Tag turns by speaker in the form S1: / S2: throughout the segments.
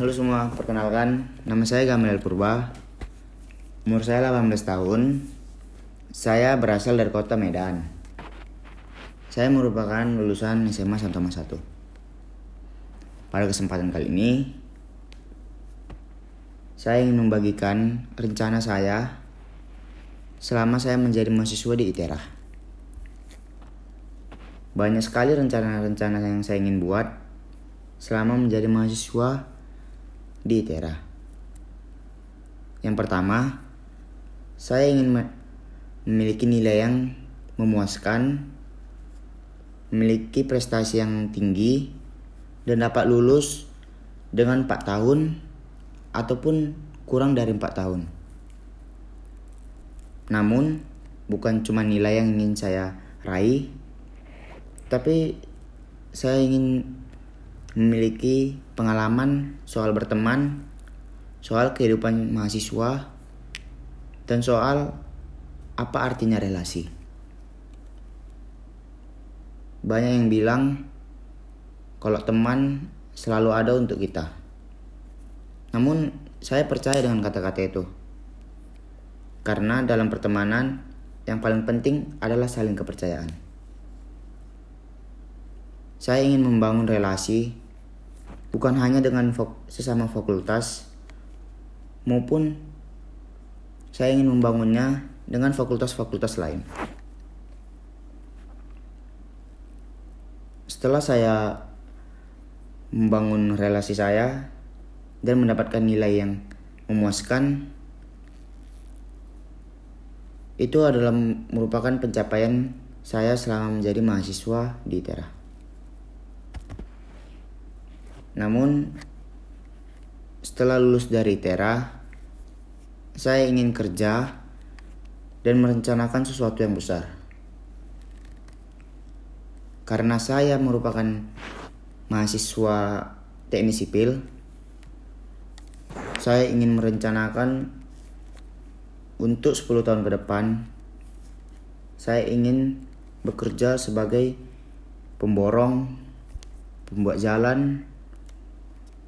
S1: Halo semua, perkenalkan nama saya Gamil Purba. Umur saya 18 tahun. Saya berasal dari kota Medan. Saya merupakan lulusan SMA Santo Mas 1. Pada kesempatan kali ini, saya ingin membagikan rencana saya selama saya menjadi mahasiswa di ITERA. Banyak sekali rencana-rencana yang saya ingin buat selama menjadi mahasiswa di ITERA. Yang pertama, saya ingin memiliki nilai yang memuaskan, memiliki prestasi yang tinggi, dan dapat lulus dengan 4 tahun ataupun kurang dari 4 tahun. Namun, bukan cuma nilai yang ingin saya raih, tapi saya ingin memiliki pengalaman soal berteman, soal kehidupan mahasiswa, dan soal apa artinya relasi. Banyak yang bilang kalau teman selalu ada untuk kita. Namun saya percaya dengan kata-kata itu. Karena dalam pertemanan yang paling penting adalah saling kepercayaan. Saya ingin membangun relasi bukan hanya dengan sesama fakultas maupun saya ingin membangunnya dengan fakultas-fakultas lain. Setelah saya membangun relasi saya dan mendapatkan nilai yang memuaskan, itu adalah merupakan pencapaian saya selama menjadi mahasiswa di ITERA. Namun setelah lulus dari Tera, saya ingin kerja dan merencanakan sesuatu yang besar. Karena saya merupakan mahasiswa teknik sipil, saya ingin merencanakan untuk 10 tahun ke depan saya ingin bekerja sebagai pemborong, pembuat jalan,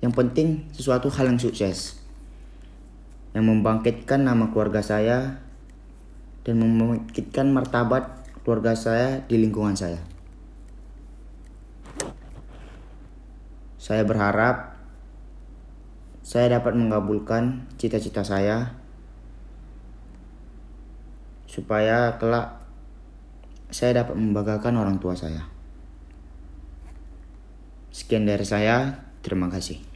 S1: yang penting sesuatu hal yang sukses. Yang membangkitkan nama keluarga saya dan membangkitkan martabat keluarga saya di lingkungan saya. Saya berharap saya dapat mengabulkan cita-cita saya supaya kelak saya dapat membanggakan orang tua saya. Sekian dari saya, terima kasih.